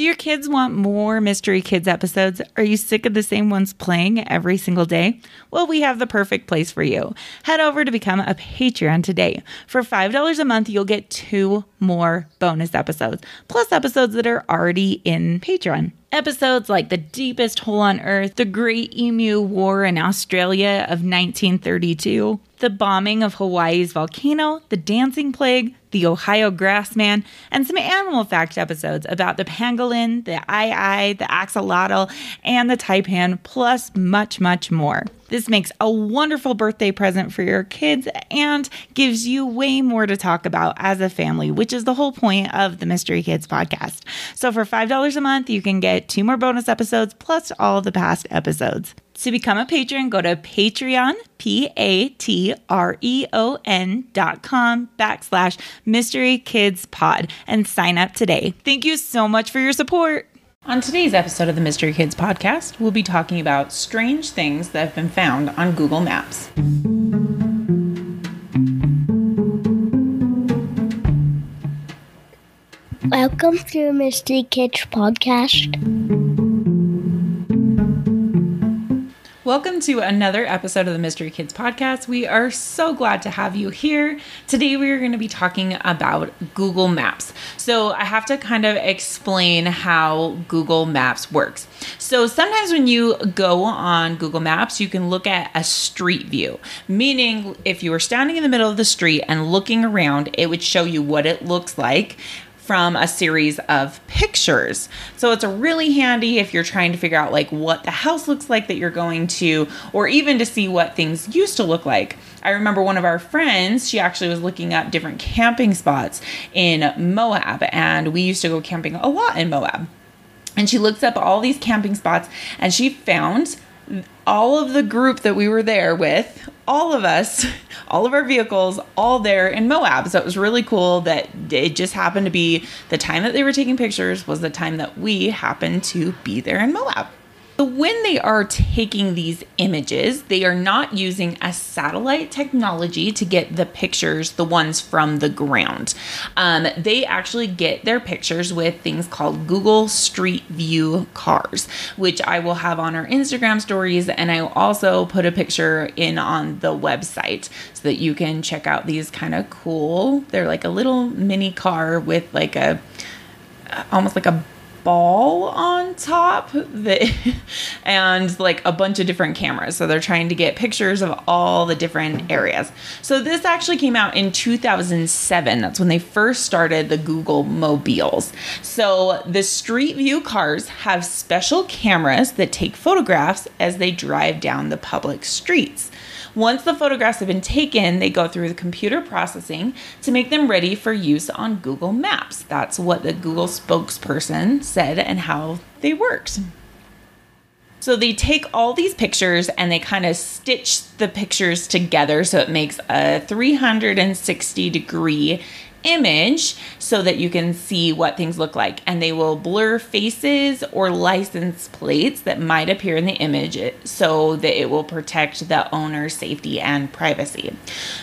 Do your kids want more Mystery Kids episodes? Are you sick of the same ones playing every single day? Well, we have the perfect place for you. Head over to become a Patreon today. For $5 a month, you'll get two more bonus episodes, plus episodes that are already in Patreon. Episodes like The Deepest Hole on Earth, The Great Emu War in Australia of 1932, the bombing of Hawaii's volcano, the dancing plague, the Ohio grassman, and some animal fact episodes about the pangolin, the ai, the axolotl, and the taipan, plus much, much more. This makes a wonderful birthday present for your kids and gives you way more to talk about as a family, which is the whole point of the Mystery Kids podcast. So for $5 a month, you can get two more bonus episodes plus all the past episodes. To become a patron, go to Patreon, P A T R E O N dot com backslash Mystery Kids Pod and sign up today. Thank you so much for your support. On today's episode of the Mystery Kids podcast, we'll be talking about strange things that have been found on Google Maps. Welcome to Mystery Kids podcast. Welcome to another episode of the Mystery Kids podcast. We are so glad to have you here. Today, we are going to be talking about Google Maps. So, I have to kind of explain how Google Maps works. So, sometimes when you go on Google Maps, you can look at a street view, meaning if you were standing in the middle of the street and looking around, it would show you what it looks like from a series of pictures. So it's really handy if you're trying to figure out like what the house looks like that you're going to or even to see what things used to look like. I remember one of our friends, she actually was looking up different camping spots in Moab and we used to go camping a lot in Moab. And she looks up all these camping spots and she found all of the group that we were there with, all of us, all of our vehicles, all there in Moab. So it was really cool that it just happened to be the time that they were taking pictures was the time that we happened to be there in Moab. So when they are taking these images, they are not using a satellite technology to get the pictures, the ones from the ground. Um, they actually get their pictures with things called Google Street View cars, which I will have on our Instagram stories, and I will also put a picture in on the website so that you can check out these kind of cool. They're like a little mini car with like a almost like a ball on top that, and like a bunch of different cameras. So they're trying to get pictures of all the different areas. So this actually came out in 2007. That's when they first started the Google mobiles. So the Street View cars have special cameras that take photographs as they drive down the public streets. Once the photographs have been taken, they go through the computer processing to make them ready for use on Google Maps. That's what the Google spokesperson said and how they worked. So they take all these pictures and they kind of stitch the pictures together so it makes a 360 degree image so that you can see what things look like. And they will blur faces or license plates that might appear in the image so that it will protect the owner's safety and privacy.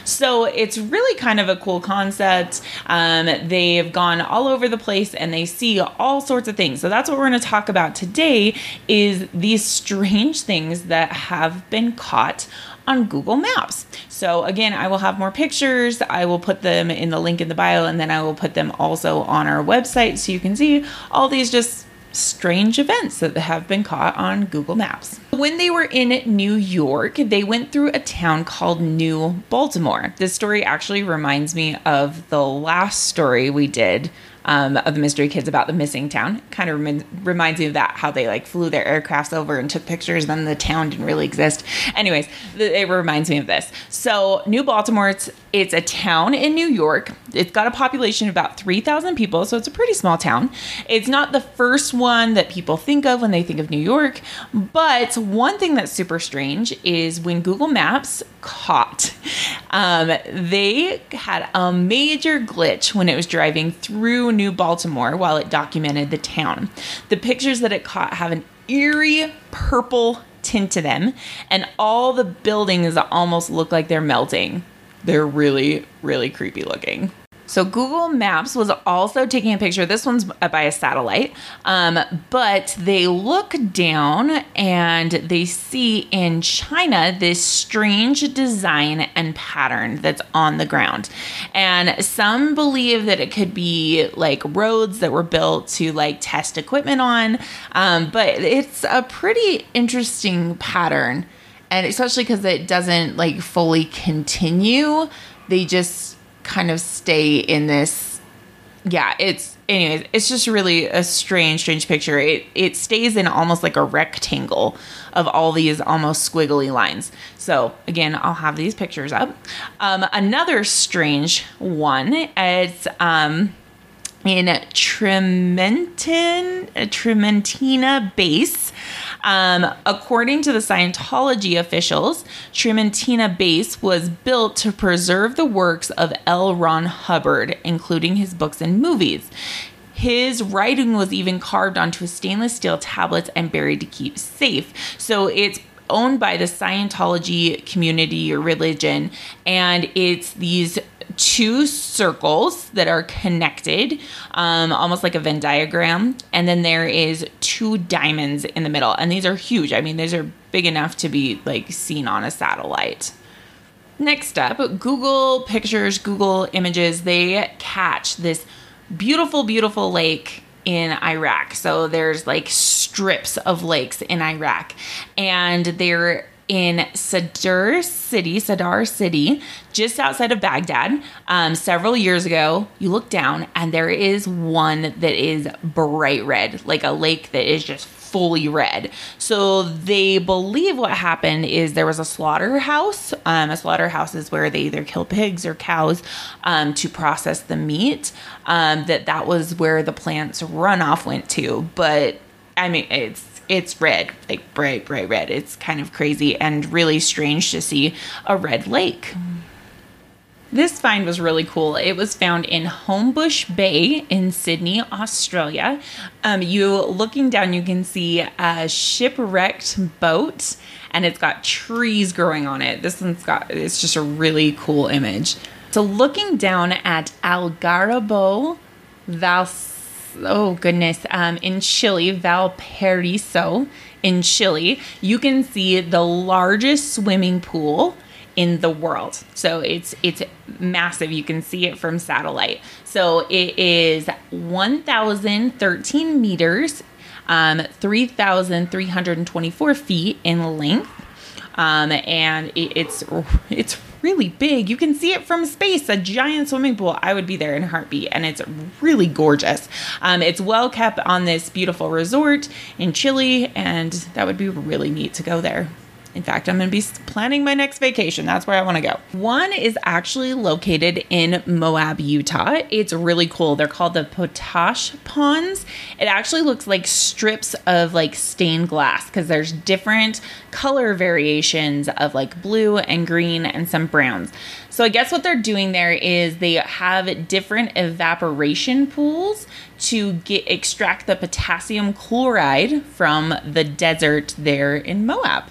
So it's really kind of a cool concept. Um, they've gone all over the place and they see all sorts of things. So that's what we're going to talk about today is these strange things that have been caught on Google Maps. So, again, I will have more pictures. I will put them in the link in the bio, and then I will put them also on our website so you can see all these just strange events that have been caught on Google Maps. When they were in New York, they went through a town called New Baltimore. This story actually reminds me of the last story we did um, of the Mystery Kids about the missing town. Kind of rem- reminds me of that, how they like flew their aircrafts over and took pictures, then the town didn't really exist. Anyways, th- it reminds me of this. So, New Baltimore, it's, it's a town in New York. It's got a population of about 3,000 people, so it's a pretty small town. It's not the first one that people think of when they think of New York, but one thing that's super strange is when Google Maps caught, um, they had a major glitch when it was driving through New Baltimore while it documented the town. The pictures that it caught have an eerie purple tint to them, and all the buildings almost look like they're melting. They're really, really creepy looking. So Google Maps was also taking a picture. This one's by a satellite, um, but they look down and they see in China this strange design and pattern that's on the ground. And some believe that it could be like roads that were built to like test equipment on, um, but it's a pretty interesting pattern. And especially because it doesn't like fully continue, they just kind of stay in this yeah it's anyways it's just really a strange strange picture it it stays in almost like a rectangle of all these almost squiggly lines so again i'll have these pictures up um, another strange one it's um in Trementin, Trementina base. Um, according to the Scientology officials, Trementina base was built to preserve the works of L. Ron Hubbard, including his books and movies. His writing was even carved onto a stainless steel tablets and buried to keep safe. So it's owned by the Scientology community or religion, and it's these two circles that are connected, um, almost like a Venn diagram, and then there is two diamonds in the middle, and these are huge. I mean, these are big enough to be like seen on a satellite. Next up, Google Pictures, Google Images, they catch this beautiful, beautiful lake in Iraq. So there's like strips of lakes in Iraq, and they're in Sadr City, Sadr City, just outside of Baghdad. Um, several years ago, you look down and there is one that is bright red, like a lake that is just fully red. So they believe what happened is there was a slaughterhouse. Um, a slaughterhouse is where they either kill pigs or cows um, to process the meat. Um, that that was where the plant's runoff went to. But I mean, it's it's red, like bright, bright red. It's kind of crazy and really strange to see a red lake. This find was really cool. It was found in Homebush Bay in Sydney, Australia. Um, you looking down, you can see a shipwrecked boat, and it's got trees growing on it. This one's got it's just a really cool image. So looking down at Algarrobo, Val oh goodness, um, in Chile, Valparaiso in Chile, you can see the largest swimming pool in the world. So it's it's massive. You can see it from satellite. So it is 1,013 meters, um, 3,324 feet in length. Um, and it, it's it's really big. You can see it from space, a giant swimming pool. I would be there in a heartbeat, and it's really gorgeous. Um, it's well kept on this beautiful resort in Chile, and that would be really neat to go there. In fact, I'm going to be planning my next vacation. That's where I want to go. One is actually located in Moab, Utah. It's really cool. They're called the Potash Ponds. It actually looks like strips of like stained glass because there's different color variations of like blue and green and some browns. So I guess what they're doing there is they have different evaporation pools to get extract the potassium chloride from the desert there in Moab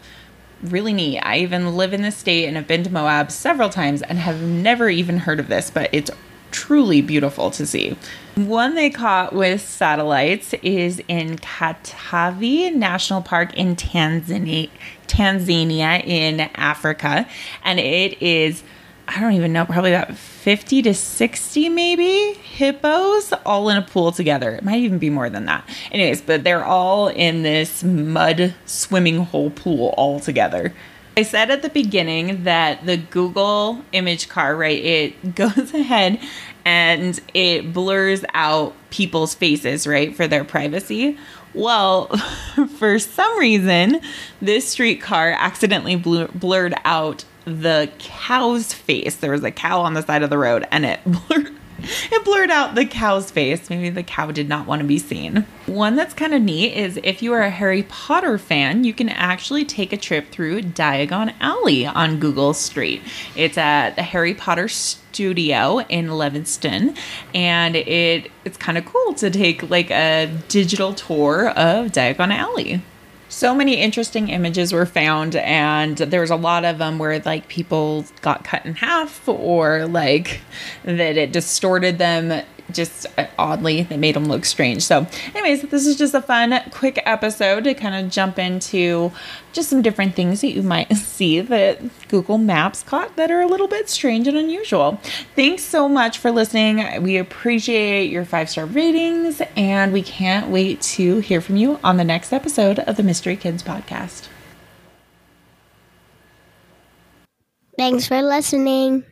really neat. I even live in the state and have been to Moab several times and have never even heard of this, but it's truly beautiful to see. One they caught with satellites is in Katavi National Park in Tanzania, Tanzania in Africa, and it is I don't even know, probably about 50 to 60 maybe hippos all in a pool together. It might even be more than that. Anyways, but they're all in this mud swimming hole pool all together. I said at the beginning that the Google image car, right, it goes ahead and it blurs out people's faces, right, for their privacy. Well, for some reason, this streetcar accidentally blurred out the cow's face. There was a cow on the side of the road and it blurred it blurred out the cow's face. Maybe the cow did not want to be seen. One that's kind of neat is if you are a Harry Potter fan, you can actually take a trip through Diagon Alley on Google Street. It's at the Harry Potter studio in Lewiston, and it it's kind of cool to take like a digital tour of Diagon Alley. So many interesting images were found, and there was a lot of them where like people got cut in half or like that it distorted them just uh, oddly they made them look strange. So anyways this is just a fun quick episode to kind of jump into just some different things that you might see that google maps caught that are a little bit strange and unusual. Thanks so much for listening. We appreciate your five star ratings and we can't wait to hear from you on the next episode of the mystery kids podcast. Thanks for listening.